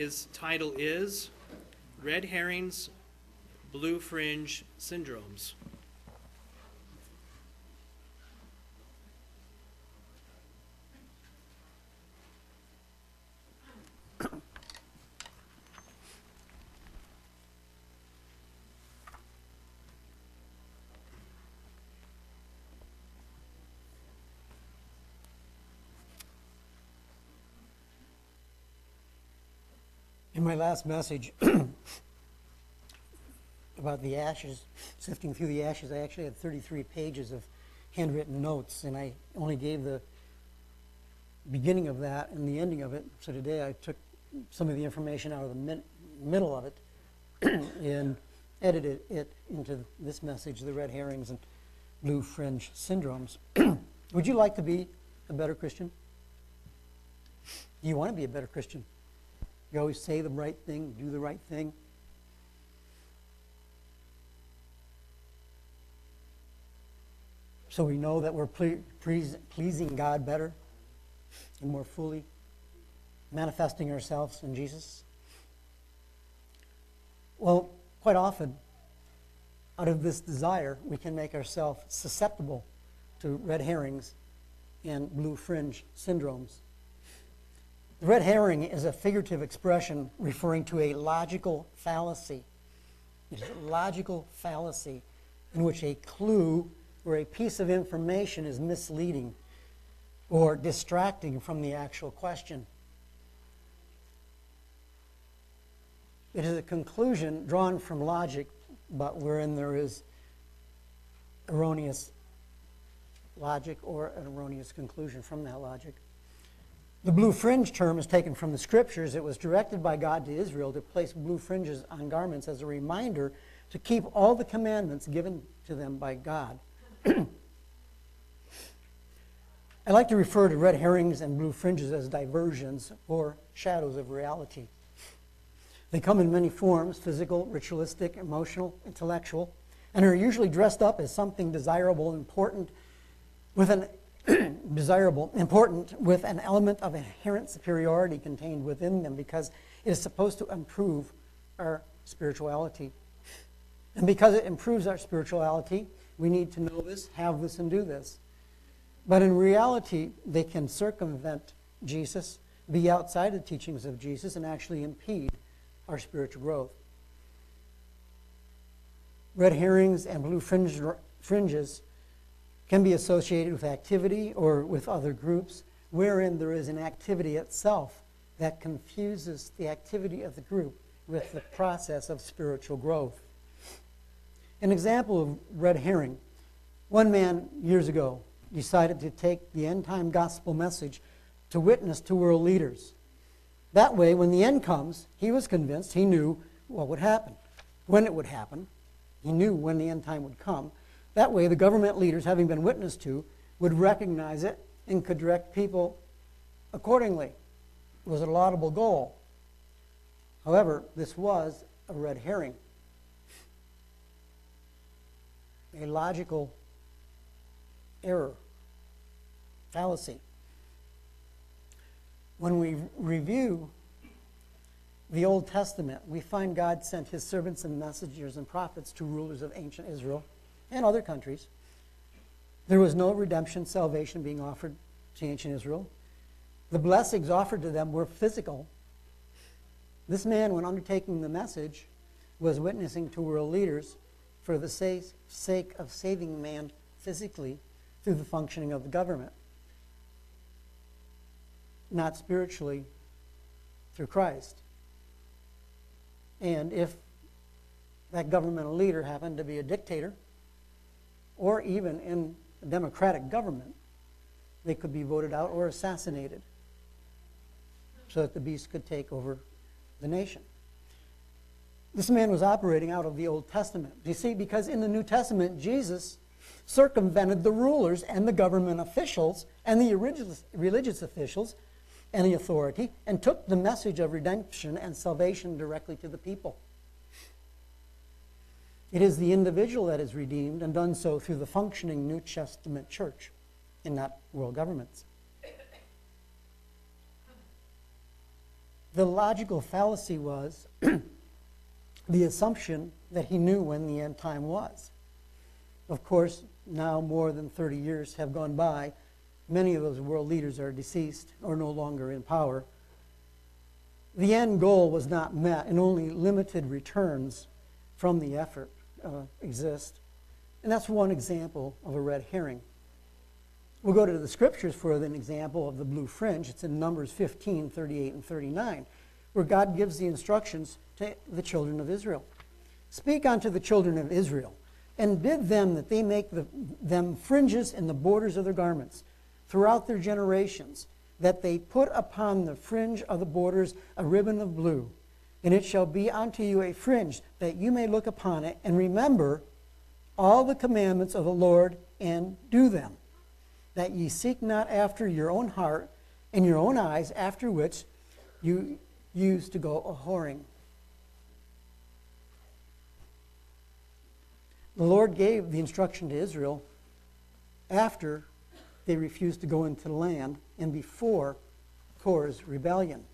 His title is Red Herrings, Blue Fringe Syndromes. My last message about the ashes, sifting through the ashes, I actually had 33 pages of handwritten notes, and I only gave the beginning of that and the ending of it. So today I took some of the information out of the mid- middle of it and edited it into this message the red herrings and blue fringe syndromes. Would you like to be a better Christian? Do you want to be a better Christian? You always say the right thing, do the right thing. So we know that we're ple- pleas- pleasing God better and more fully, manifesting ourselves in Jesus. Well, quite often, out of this desire, we can make ourselves susceptible to red herrings and blue fringe syndromes. The red herring is a figurative expression referring to a logical fallacy. It is a logical fallacy in which a clue or a piece of information is misleading or distracting from the actual question. It is a conclusion drawn from logic, but wherein there is erroneous logic or an erroneous conclusion from that logic. The blue fringe term is taken from the scriptures. It was directed by God to Israel to place blue fringes on garments as a reminder to keep all the commandments given to them by God. I like to refer to red herrings and blue fringes as diversions or shadows of reality. They come in many forms physical, ritualistic, emotional, intellectual, and are usually dressed up as something desirable, important, with an desirable, important, with an element of inherent superiority contained within them because it is supposed to improve our spirituality. And because it improves our spirituality, we need to know this, have this, and do this. But in reality, they can circumvent Jesus, be outside the teachings of Jesus, and actually impede our spiritual growth. Red herrings and blue fringes can be associated with activity or with other groups wherein there is an activity itself that confuses the activity of the group with the process of spiritual growth. An example of red herring one man years ago decided to take the end time gospel message to witness to world leaders. That way, when the end comes, he was convinced he knew what would happen, when it would happen. He knew when the end time would come. That way, the government leaders, having been witnessed to, would recognize it and could direct people accordingly. It was a laudable goal. However, this was a red herring, a logical error, fallacy. When we review the Old Testament, we find God sent his servants and messengers and prophets to rulers of ancient Israel and other countries. There was no redemption, salvation being offered to ancient Israel. The blessings offered to them were physical. This man, when undertaking the message, was witnessing to world leaders for the sake of saving man physically through the functioning of the government, not spiritually through Christ. And if that governmental leader happened to be a dictator, or even in a democratic government, they could be voted out or assassinated so that the beast could take over the nation. This man was operating out of the Old Testament. You see, because in the New Testament, Jesus circumvented the rulers and the government officials and the religious, officials and the authority and took the message of redemption and salvation directly to the people. It is the individual that is redeemed and done so through the functioning New Testament church and not world governments. The logical fallacy was the assumption that he knew when the end time was. Of course, now more than 30 years have gone by. Many of those world leaders are deceased or no longer in power. The end goal was not met, and only limited returns from the effort uh, exist. And that's one example of a red herring. We'll go to the scriptures for an example of the blue fringe. It's in Numbers 15, 38, and 39, where God gives the instructions to the children of Israel. Speak unto the children of Israel, and bid them that they make the, them fringes in the borders of their garments throughout their generations, that they put upon the fringe of the borders a ribbon of blue. And it shall be unto you a fringe, that you may look upon it and remember all the commandments of the Lord and do them that ye seek not after your own heart and your own eyes, after which you used to go a whoring. The Lord gave the instruction to Israel after they refused to go into the land and before Korah's rebellion.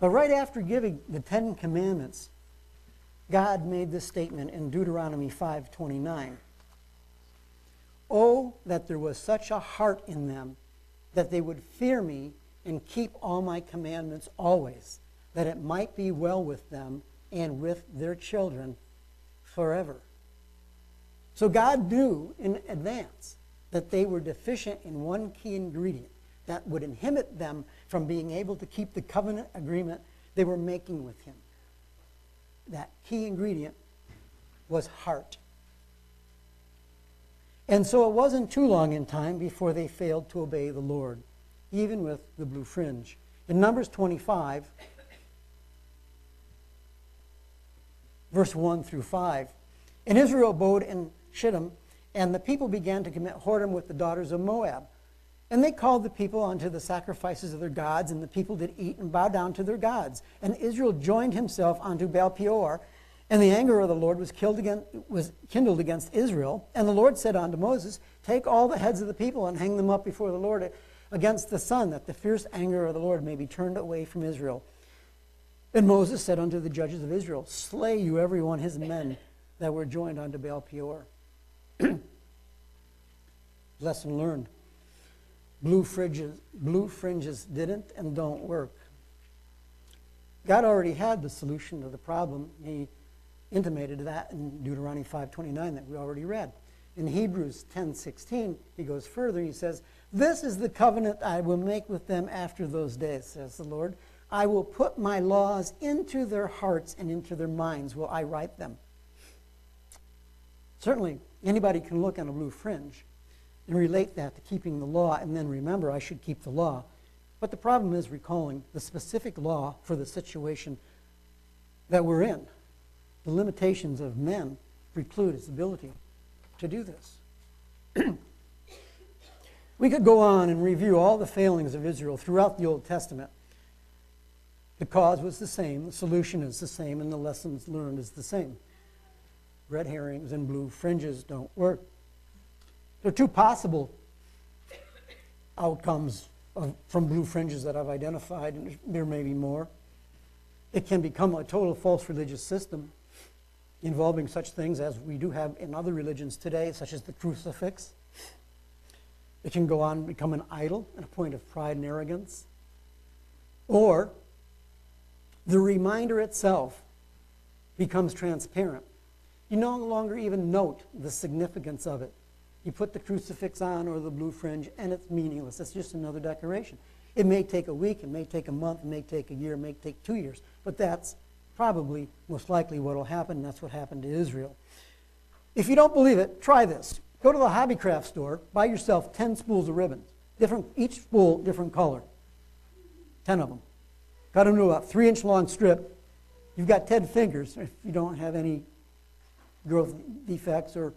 But right after giving the Ten Commandments, God made this statement in Deuteronomy 5:29. Oh, that there was such a heart in them that they would fear me and keep all my commandments always, that it might be well with them and with their children forever. So God knew in advance that they were deficient in one key ingredient that would inhibit them from being able to keep the covenant agreement they were making with him that key ingredient was heart. And so it wasn't too long in time before they failed to obey the Lord, even with the blue fringe. In Numbers 25, verse 1 through 5, and Israel abode in Shittim, and the people began to commit whoredom with the daughters of Moab. And they called the people unto the sacrifices of their gods, and the people did eat and bow down to their gods. And Israel joined himself unto Baal Peor, and the anger of the Lord was, against, was kindled against Israel. And the Lord said unto Moses, Take all the heads of the people and hang them up before the Lord against the sun, that the fierce anger of the Lord may be turned away from Israel. And Moses said unto the judges of Israel, Slay you every one his men that were joined unto Baal Peor. Lesson learned. Blue fringes, blue fringes didn't and don't work. God already had the solution to the problem. He intimated that in Deuteronomy 5:29 that we already read. In Hebrews 10:16, he goes further. He says, "This is the covenant I will make with them after those days," says the Lord. "I will put my laws into their hearts and into their minds will I write them." Certainly, anybody can look on a blue fringe and relate that to keeping the law and then remember I should keep the law. But the problem is recalling the specific law for the situation that we're in. The limitations of men preclude his ability to do this. we could go on and review all the failings of Israel throughout the Old Testament. The cause was the same, the solution is the same, and the lessons learned is the same. Red herrings and blue fringes don't work. There are two possible outcomes of, from blue fringes that I've identified, and there may be more. It can become a total false religious system involving such things as we do have in other religions today, such as the crucifix. It can go on and become an idol and a point of pride and arrogance. Or the reminder itself becomes transparent. You no longer even note the significance of it. You put the crucifix on or the blue fringe, and it's meaningless. It's just another decoration. It may take a week, it may take a month, it may take a year, it may take two years, but that's probably most likely what will happen, and that's what happened to Israel. If you don't believe it, try this. Go to the hobby craft store, buy yourself 10 spools of ribbons, different, each spool different color, 10 of them. Cut them to about three inch long strip. You've got 10 fingers if you don't have any growth defects or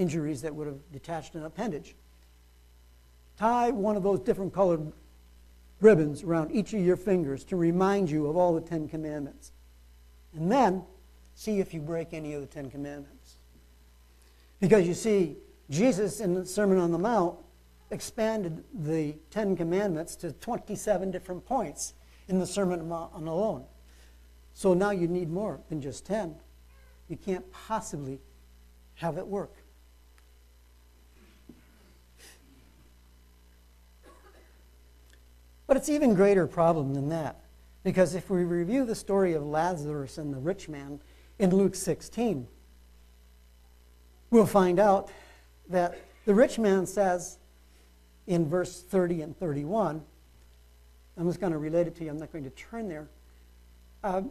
injuries that would have detached an appendage. Tie one of those different colored ribbons around each of your fingers to remind you of all the Ten Commandments. And then see if you break any of the Ten Commandments. Because you see, Jesus in the Sermon on the Mount expanded the Ten Commandments to 27 different points in the Sermon on the alone. So now you need more than just 10. You can't possibly have it work. But it's even greater problem than that. Because if we review the story of Lazarus and the rich man in Luke 16, we'll find out that the rich man says in verse 30 and 31, I'm just going to relate it to you, I'm not going to turn there. Uh,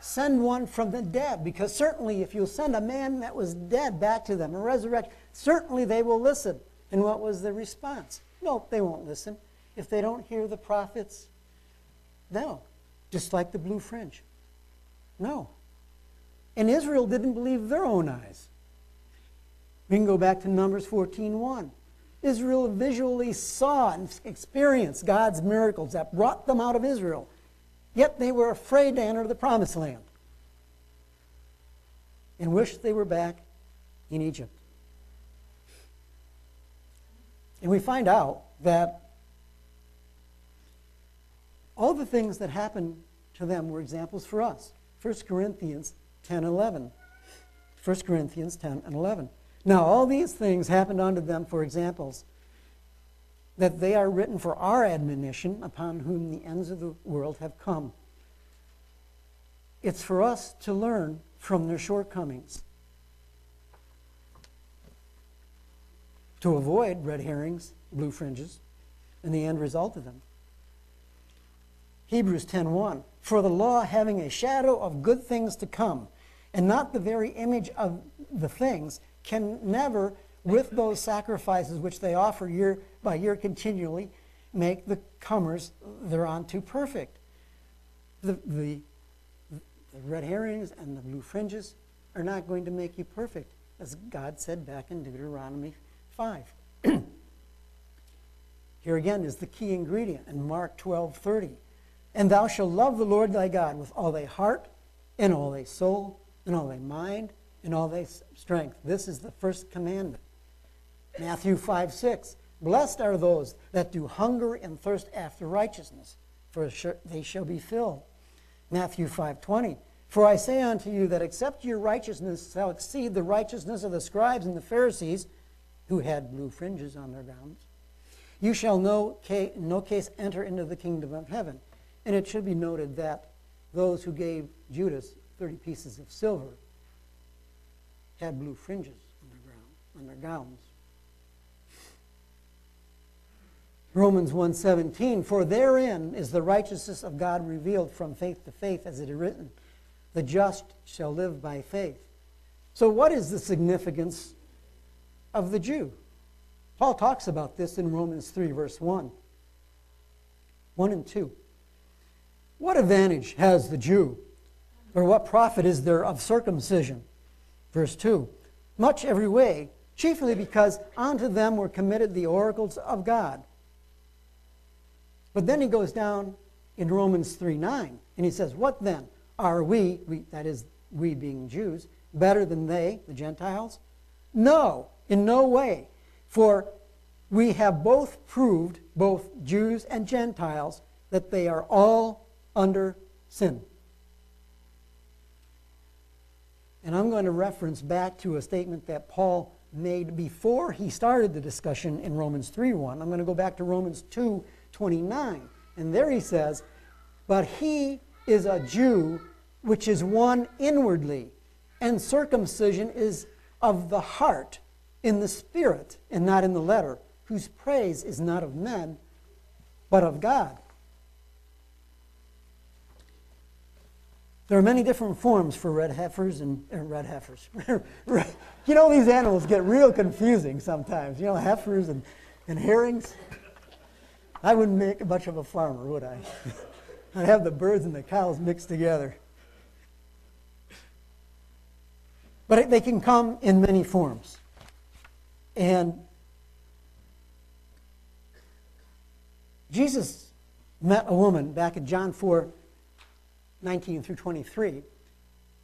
send one from the dead, because certainly if you send a man that was dead back to them, a resurrection, certainly they will listen. And what was the response? No, they won't listen. If they don't hear the prophets, no. Just like the blue fringe. No. And Israel didn't believe their own eyes. We can go back to Numbers 14:1. Israel visually saw and experienced God's miracles that brought them out of Israel. Yet they were afraid to enter the promised land and wished they were back in Egypt. And we find out that all the things that happened to them were examples for us. 1 Corinthians 10 11. 1 Corinthians 10 and 11. Now, all these things happened unto them for examples, that they are written for our admonition, upon whom the ends of the world have come. It's for us to learn from their shortcomings, to avoid red herrings, blue fringes, and the end result of them. Hebrews 10:1 For the law having a shadow of good things to come and not the very image of the things can never with those sacrifices which they offer year by year continually make the comers thereunto perfect. The, the, the red herrings and the blue fringes are not going to make you perfect, as God said back in Deuteronomy 5. Here again is the key ingredient in Mark 12:30. And thou shalt love the Lord thy God with all thy heart, and all thy soul, and all thy mind, and all thy strength. This is the first commandment. Matthew 5 6. Blessed are those that do hunger and thirst after righteousness, for they shall be filled. Matthew 5 20. For I say unto you that except your righteousness shall exceed the righteousness of the scribes and the Pharisees, who had blue fringes on their gowns, you shall no case enter into the kingdom of heaven. And it should be noted that those who gave Judas 30 pieces of silver had blue fringes on their, ground, on their gowns. Romans 1:17 For therein is the righteousness of God revealed from faith to faith as it is written the just shall live by faith. So what is the significance of the Jew? Paul talks about this in Romans 3 verse 1. 1 and 2. What advantage has the Jew? Or what profit is there of circumcision? Verse 2 Much every way, chiefly because unto them were committed the oracles of God. But then he goes down in Romans 3 9, and he says, What then? Are we, we, that is, we being Jews, better than they, the Gentiles? No, in no way. For we have both proved, both Jews and Gentiles, that they are all under sin. And I'm going to reference back to a statement that Paul made before he started the discussion in Romans 3:1. I'm going to go back to Romans 2:29. And there he says, "But he is a Jew which is one inwardly, and circumcision is of the heart, in the spirit, and not in the letter, whose praise is not of men, but of God." There are many different forms for red heifers and uh, red heifers. you know, these animals get real confusing sometimes. You know, heifers and, and herrings. I wouldn't make much of a farmer, would I? I'd have the birds and the cows mixed together. But they can come in many forms. And Jesus met a woman back in John 4 19 through 23.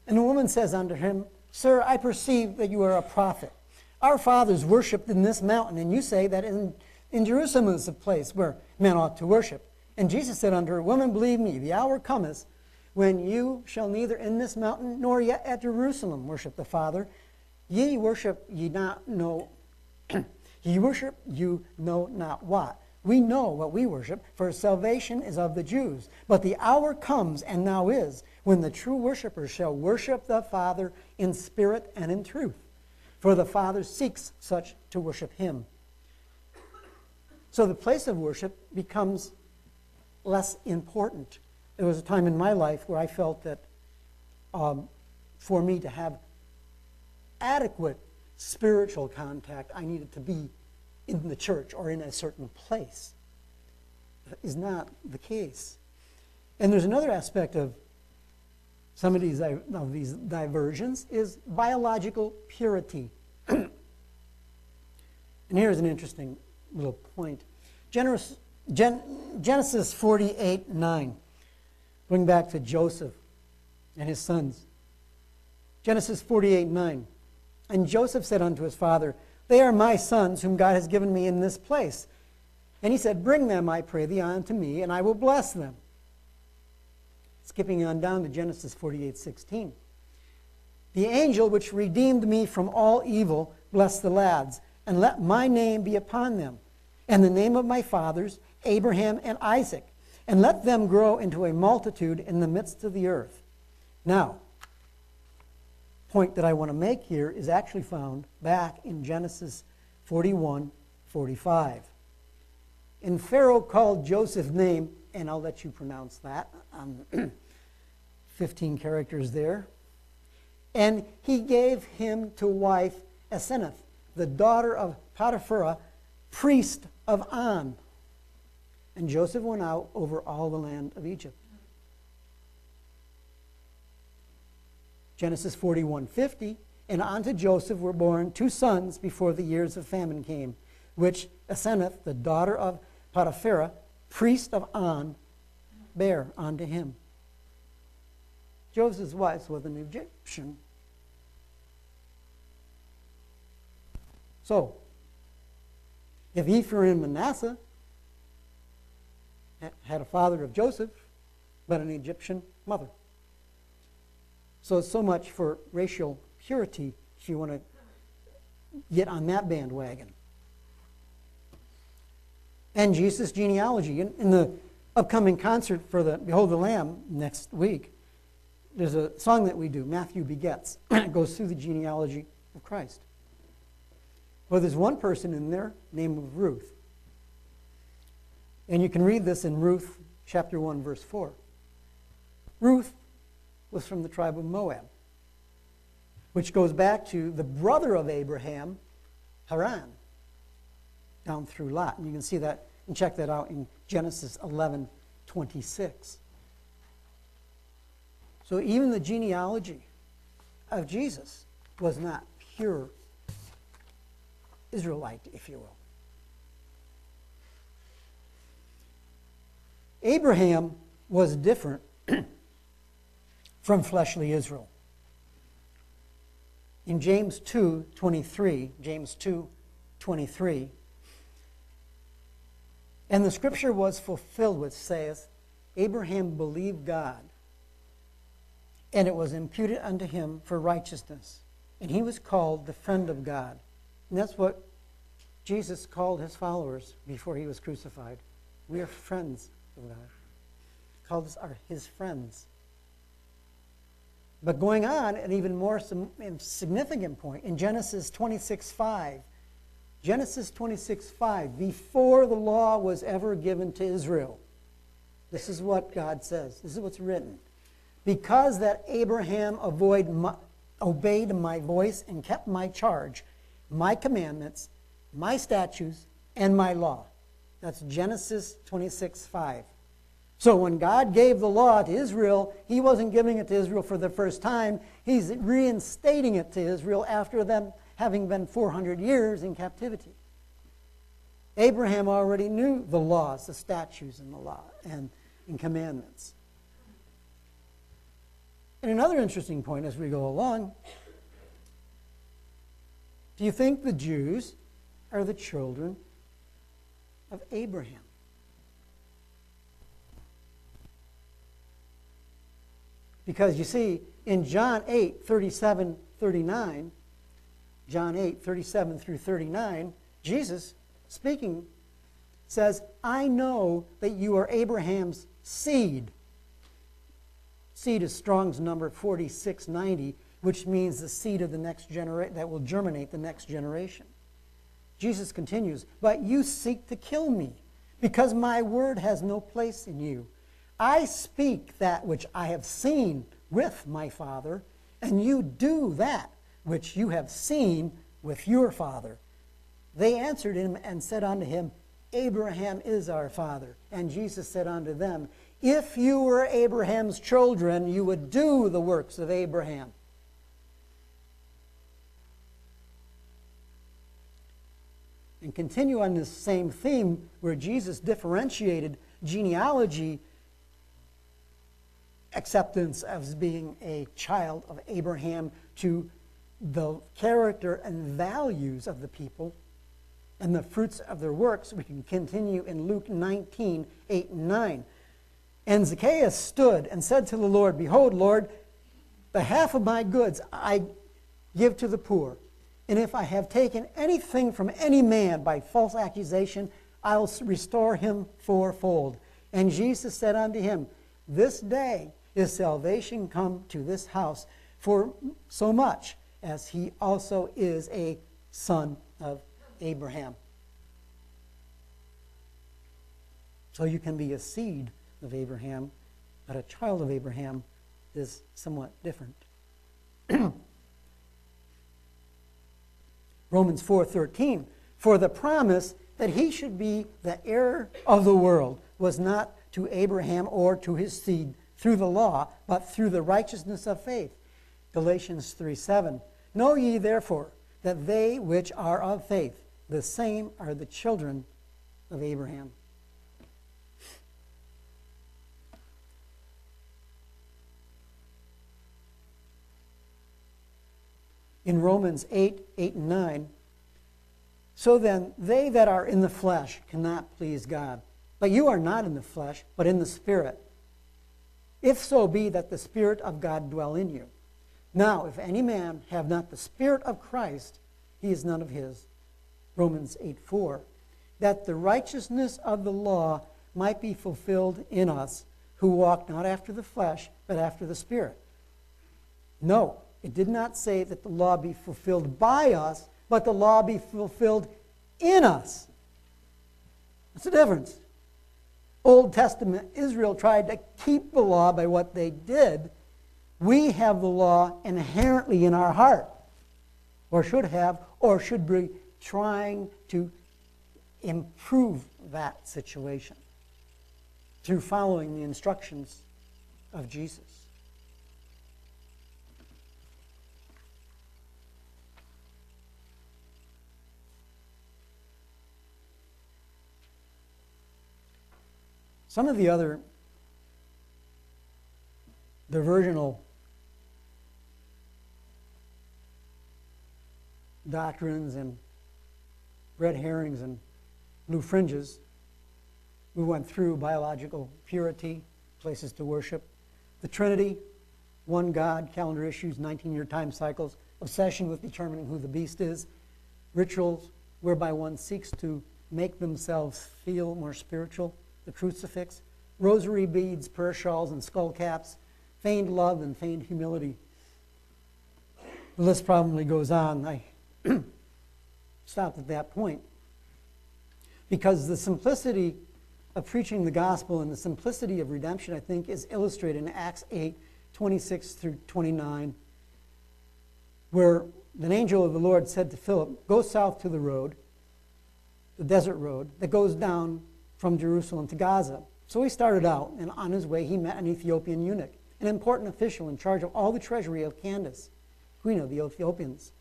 And the woman says unto him, Sir, I perceive that you are a prophet. Our fathers worshipped in this mountain, and you say that in, in Jerusalem is a place where men ought to worship. And Jesus said unto her, Woman, believe me, the hour cometh when you shall neither in this mountain nor yet at Jerusalem worship the Father. Ye worship ye not know ye worship you know not what. We know what we worship, for salvation is of the Jews. But the hour comes, and now is, when the true worshippers shall worship the Father in spirit and in truth. For the Father seeks such to worship him. So the place of worship becomes less important. There was a time in my life where I felt that um, for me to have adequate spiritual contact, I needed to be in the church or in a certain place. is not the case. And there's another aspect of some of these, of these diversions is biological purity. and here's an interesting little point. Genesis, Gen, Genesis 48 9. Going back to Joseph and his sons. Genesis 48 9. And Joseph said unto his father, They are my sons, whom God has given me in this place. And he said, Bring them, I pray thee, unto me, and I will bless them. Skipping on down to Genesis 48 16. The angel which redeemed me from all evil, bless the lads, and let my name be upon them, and the name of my fathers, Abraham and Isaac, and let them grow into a multitude in the midst of the earth. Now, point that I want to make here is actually found back in Genesis 41 45. And Pharaoh called Joseph's name, and I'll let you pronounce that. Um, 15 characters there. And he gave him to wife Asenath, the daughter of Potiphar, priest of On. And Joseph went out over all the land of Egypt. Genesis 41:50, and unto Joseph were born two sons before the years of famine came, which Asenath, the daughter of Potiphar, priest of On, bare unto him. Joseph's wife was an Egyptian. So, if Ephraim and Manasseh had a father of Joseph, but an Egyptian mother. So so much for racial purity if you want to get on that bandwagon. And Jesus' genealogy. In, in the upcoming concert for the Behold the Lamb next week, there's a song that we do, Matthew Begats. it goes through the genealogy of Christ. Well, there's one person in there named Ruth. And you can read this in Ruth chapter 1, verse 4. Ruth was from the tribe of Moab, which goes back to the brother of Abraham, Haran, down through Lot. And you can see that and check that out in Genesis 11 26. So even the genealogy of Jesus was not pure Israelite, if you will. Abraham was different from fleshly Israel. In James 2 23, James 2 23, and the scripture was fulfilled, which saith, Abraham believed God, and it was imputed unto him for righteousness. And he was called the friend of God. And that's what Jesus called his followers before he was crucified. We are friends of God. Called us are his friends. But going on, an even more significant point in Genesis 26 5. Genesis 26 5. Before the law was ever given to Israel, this is what God says. This is what's written. Because that Abraham my, obeyed my voice and kept my charge, my commandments, my statutes, and my law. That's Genesis 26 5. So when God gave the law to Israel, He wasn't giving it to Israel for the first time. He's reinstating it to Israel after them having been 400 years in captivity. Abraham already knew the laws, the statutes, and the law and, and commandments. And another interesting point as we go along Do you think the Jews are the children of Abraham? Because you see, in John 8, 37, 39, John 8, 37 through 39, Jesus speaking says, I know that you are Abraham's seed. Seed is Strong's number 4690, which means the seed of the next generation that will germinate the next generation. Jesus continues, But you seek to kill me, because my word has no place in you. I speak that which I have seen with my Father, and you do that which you have seen with your father. They answered him and said unto him, Abraham is our father. And Jesus said unto them, If you were Abraham's children, you would do the works of Abraham. And continue on this same theme where Jesus differentiated genealogy acceptance as being a child of Abraham to the character and values of the people and the fruits of their works, we can continue in Luke 19, 8 and 9. And Zacchaeus stood and said to the Lord, Behold, Lord, the half of my goods I give to the poor. And if I have taken anything from any man by false accusation, I'll restore him fourfold. And Jesus said unto him, This day is salvation come to this house, for so much as he also is a son of Abraham. So you can be a seed of Abraham, but a child of Abraham is somewhat different. Romans 4:13 For the promise that he should be the heir of the world was not to Abraham or to his seed through the law, but through the righteousness of faith. Galatians 3 7. Know ye therefore that they which are of faith, the same are the children of Abraham. In Romans 8, 8 and 9, so then they that are in the flesh cannot please God. But you are not in the flesh, but in the Spirit if so be that the Spirit of God dwell in you. Now, if any man have not the Spirit of Christ, he is none of his. Romans 8 4. That the righteousness of the law might be fulfilled in us, who walk not after the flesh, but after the Spirit. No, it did not say that the law be fulfilled by us, but the law be fulfilled in us. What's the difference? Old Testament Israel tried to keep the law by what they did. We have the law inherently in our heart, or should have, or should be trying to improve that situation through following the instructions of Jesus. Some of the other diversional doctrines and red herrings and blue fringes. We went through biological purity, places to worship, the Trinity, one God, calendar issues, 19 year time cycles, obsession with determining who the beast is, rituals whereby one seeks to make themselves feel more spiritual the crucifix, rosary beads, prayer shawls, and skull caps, feigned love and feigned humility. The list probably goes on. I stopped at that point. Because the simplicity of preaching the gospel and the simplicity of redemption, I think, is illustrated in Acts 8 26 through 29, where an angel of the Lord said to Philip, Go south to the road, the desert road, that goes down from Jerusalem to Gaza. So he started out, and on his way, he met an Ethiopian eunuch, an important official in charge of all the treasury of Candace, queen of the Ethiopians.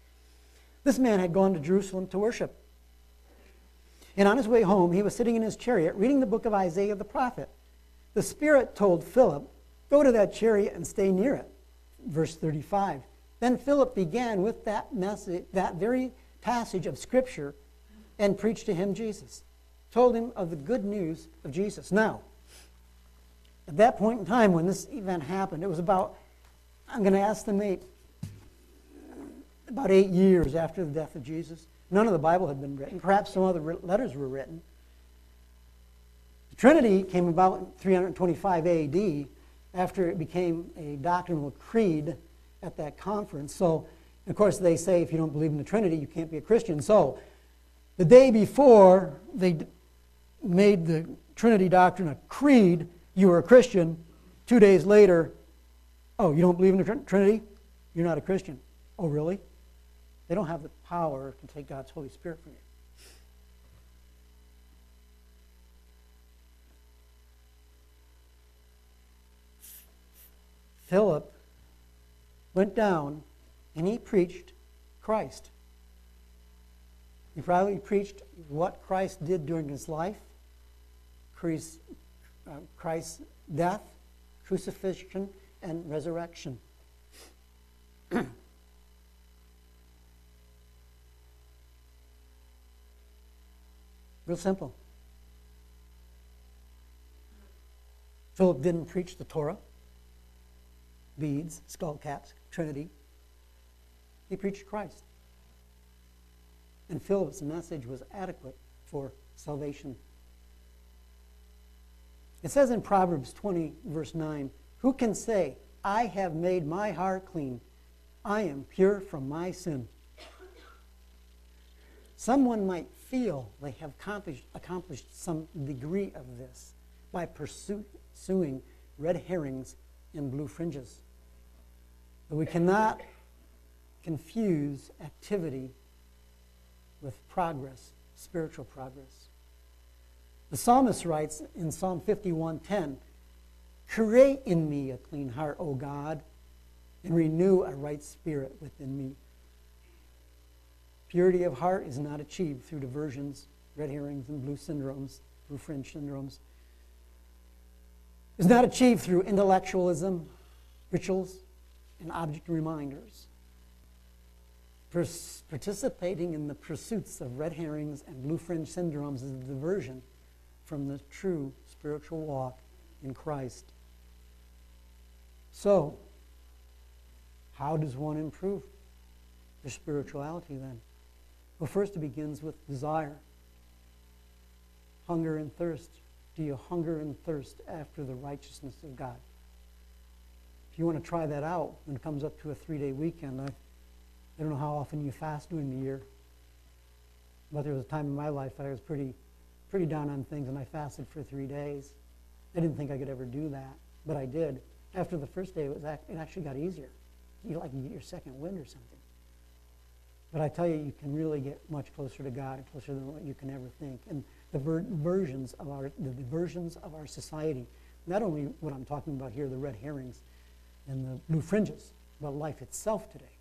This man had gone to Jerusalem to worship. And on his way home, he was sitting in his chariot reading the book of Isaiah the prophet. The Spirit told Philip, Go to that chariot and stay near it. Verse 35. Then Philip began with that message, that very passage of Scripture and preached to him Jesus. Told him of the good news of Jesus. Now, at that point in time when this event happened, it was about, I'm going to estimate, about eight years after the death of Jesus. None of the Bible had been written. Perhaps some other letters were written. The Trinity came about in 325 AD after it became a doctrinal creed at that conference. So, of course, they say if you don't believe in the Trinity, you can't be a Christian. So, the day before they made the Trinity doctrine a creed, you were a Christian. Two days later, oh, you don't believe in the Trinity? You're not a Christian. Oh, really? They don't have the power to take God's Holy Spirit from you. Philip went down and he preached Christ. He probably preached what Christ did during his life, Christ's, uh, Christ's death, crucifixion, and resurrection. Real simple. Philip didn't preach the Torah, beads, skull caps, Trinity. He preached Christ. And Philip's message was adequate for salvation. It says in Proverbs 20, verse 9, Who can say, I have made my heart clean? I am pure from my sin. Someone might feel they have accomplished, accomplished some degree of this by pursuing red herrings and blue fringes. But we cannot confuse activity with progress, spiritual progress. The psalmist writes in Psalm 51:10, "Create in me a clean heart, O God, and renew a right spirit within me." Purity of heart is not achieved through diversions, red herrings, and blue syndromes, blue fringe syndromes. It's not achieved through intellectualism, rituals, and object reminders. Participating in the pursuits of red herrings and blue fringe syndromes is a diversion from the true spiritual walk in Christ. So, how does one improve their spirituality then? Well, first it begins with desire. Hunger and thirst. Do you hunger and thirst after the righteousness of God? If you want to try that out when it comes up to a three day weekend, I, I don't know how often you fast during the year, but there was a time in my life that I was pretty, pretty down on things and I fasted for three days. I didn't think I could ever do that, but I did. After the first day, it, was, it actually got easier. You like you get your second wind or something. But I tell you, you can really get much closer to God, closer than what you can ever think. And the versions of our, the versions of our society, not only what I'm talking about here, the red herrings and the blue fringes, but life itself today,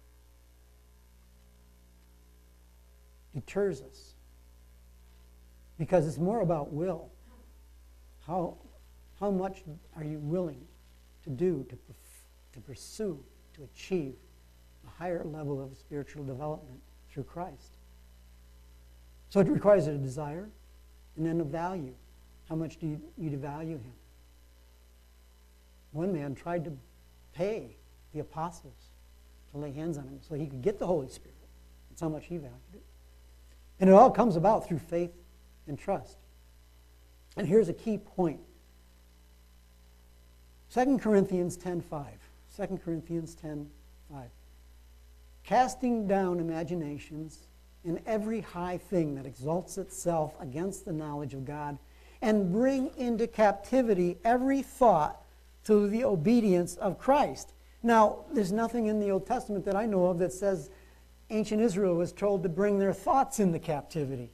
deters us. Because it's more about will. How, how much are you willing to do, to, to pursue, to achieve a higher level of spiritual development through Christ. So it requires a desire and then a value. How much do you, you value him? One man tried to pay the apostles to lay hands on him so he could get the Holy Spirit. That's how much he valued it. And it all comes about through faith and trust. And here's a key point 2 Corinthians 10.5. 2 Corinthians 10.5 casting down imaginations and every high thing that exalts itself against the knowledge of God, and bring into captivity every thought to the obedience of Christ. Now, there's nothing in the Old Testament that I know of that says ancient Israel was told to bring their thoughts into captivity.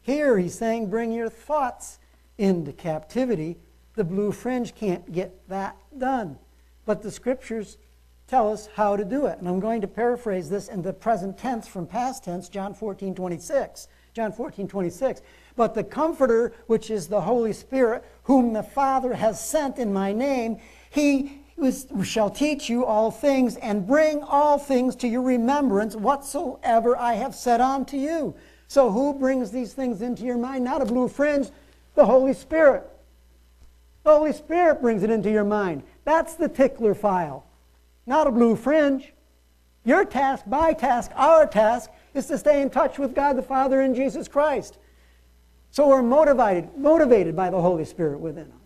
Here he's saying, bring your thoughts into captivity. The blue fringe can't get that done. But the scriptures tell us how to do it. And I'm going to paraphrase this in the present tense from past tense, John 14, 26. John 14, 26. But the Comforter, which is the Holy Spirit, whom the Father has sent in my name, he who shall teach you all things and bring all things to your remembrance whatsoever I have said unto you. So, who brings these things into your mind? Not a blue fringe, the Holy Spirit. The Holy Spirit brings it into your mind. That's the tickler file, not a blue fringe. Your task, my task, our task is to stay in touch with God the Father and Jesus Christ. So we're motivated, motivated by the Holy Spirit within us.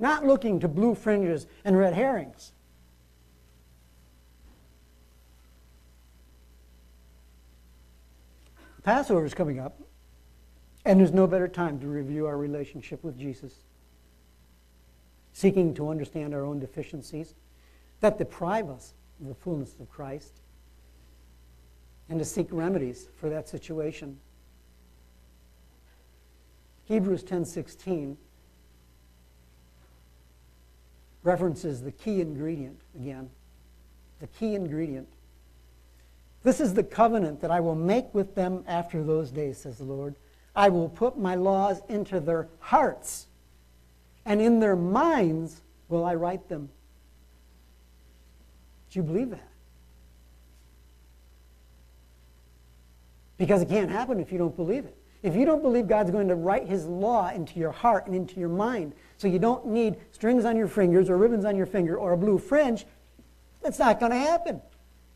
Not looking to blue fringes and red herrings. Passover is coming up, and there's no better time to review our relationship with Jesus, seeking to understand our own deficiencies that deprive us of the fullness of Christ, and to seek remedies for that situation. Hebrews 10:16 references the key ingredient again. The key ingredient. This is the covenant that I will make with them after those days, says the Lord. I will put my laws into their hearts, and in their minds will I write them. Do you believe that? Because it can't happen if you don't believe it. If you don't believe God's going to write his law into your heart and into your mind, so you don't need strings on your fingers or ribbons on your finger or a blue fringe, it's not going to happen.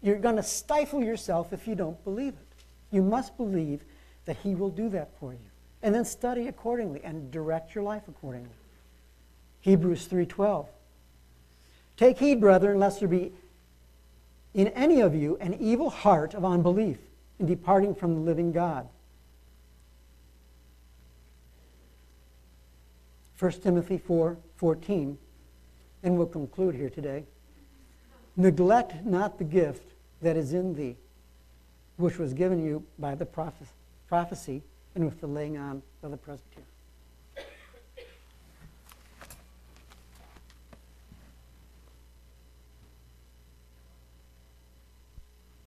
You're going to stifle yourself if you don't believe it. You must believe that he will do that for you. And then study accordingly and direct your life accordingly. Hebrews 3:12. Take heed, brethren, lest there be in any of you an evil heart of unbelief in departing from the living God. 1 Timothy 4 14, and we'll conclude here today. Neglect not the gift that is in thee, which was given you by the prophecy and with the laying on of the presbytery.